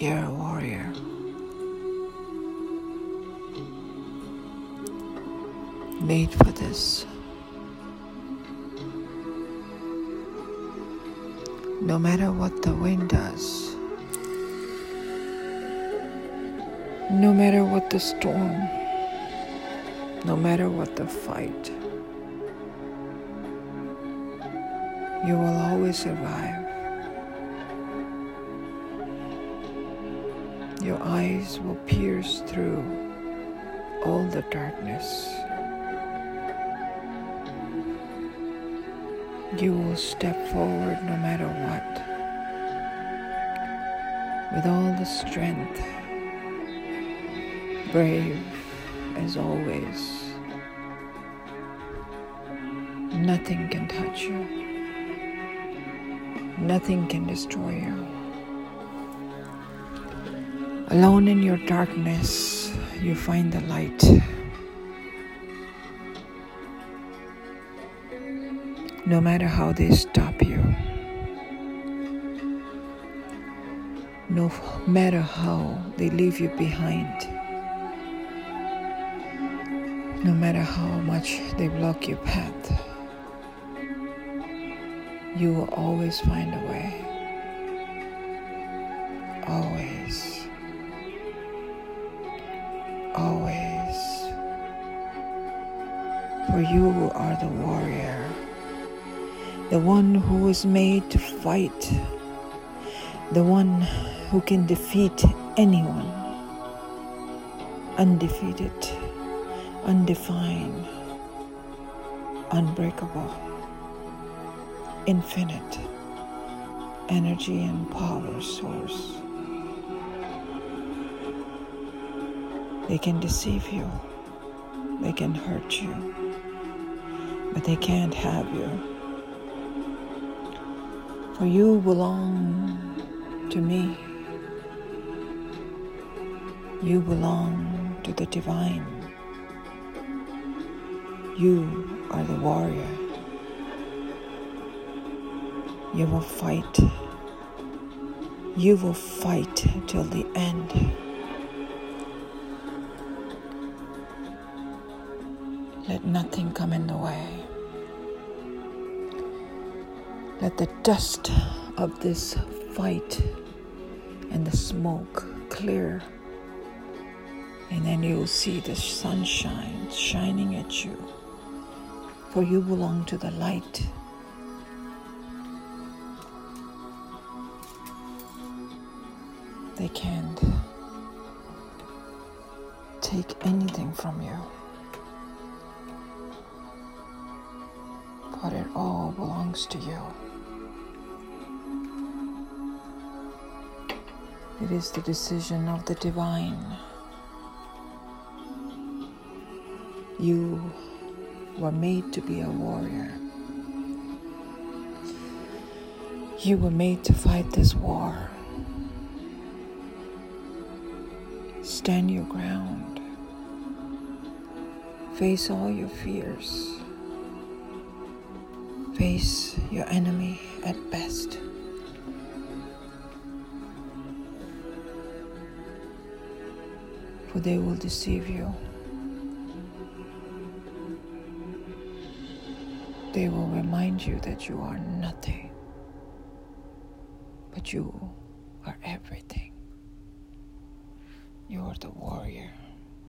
You're a warrior. Made for this. No matter what the wind does, no matter what the storm, no matter what the fight, you will always survive. Your eyes will pierce through all the darkness. You will step forward no matter what, with all the strength, brave as always. Nothing can touch you, nothing can destroy you. Alone in your darkness, you find the light. No matter how they stop you, no matter how they leave you behind, no matter how much they block your path, you will always find a way. Always. Always. For you are the warrior, the one who was made to fight, the one who can defeat anyone, undefeated, undefined, unbreakable, infinite energy and power source. They can deceive you, they can hurt you, but they can't have you. For you belong to me. You belong to the divine. You are the warrior. You will fight. You will fight till the end. Let nothing come in the way. Let the dust of this fight and the smoke clear. And then you'll see the sunshine shining at you. For you belong to the light. They can't take anything from you. But it all belongs to you. It is the decision of the divine. You were made to be a warrior. You were made to fight this war. Stand your ground. Face all your fears. Face your enemy at best. For they will deceive you. They will remind you that you are nothing, but you are everything. You are the warrior.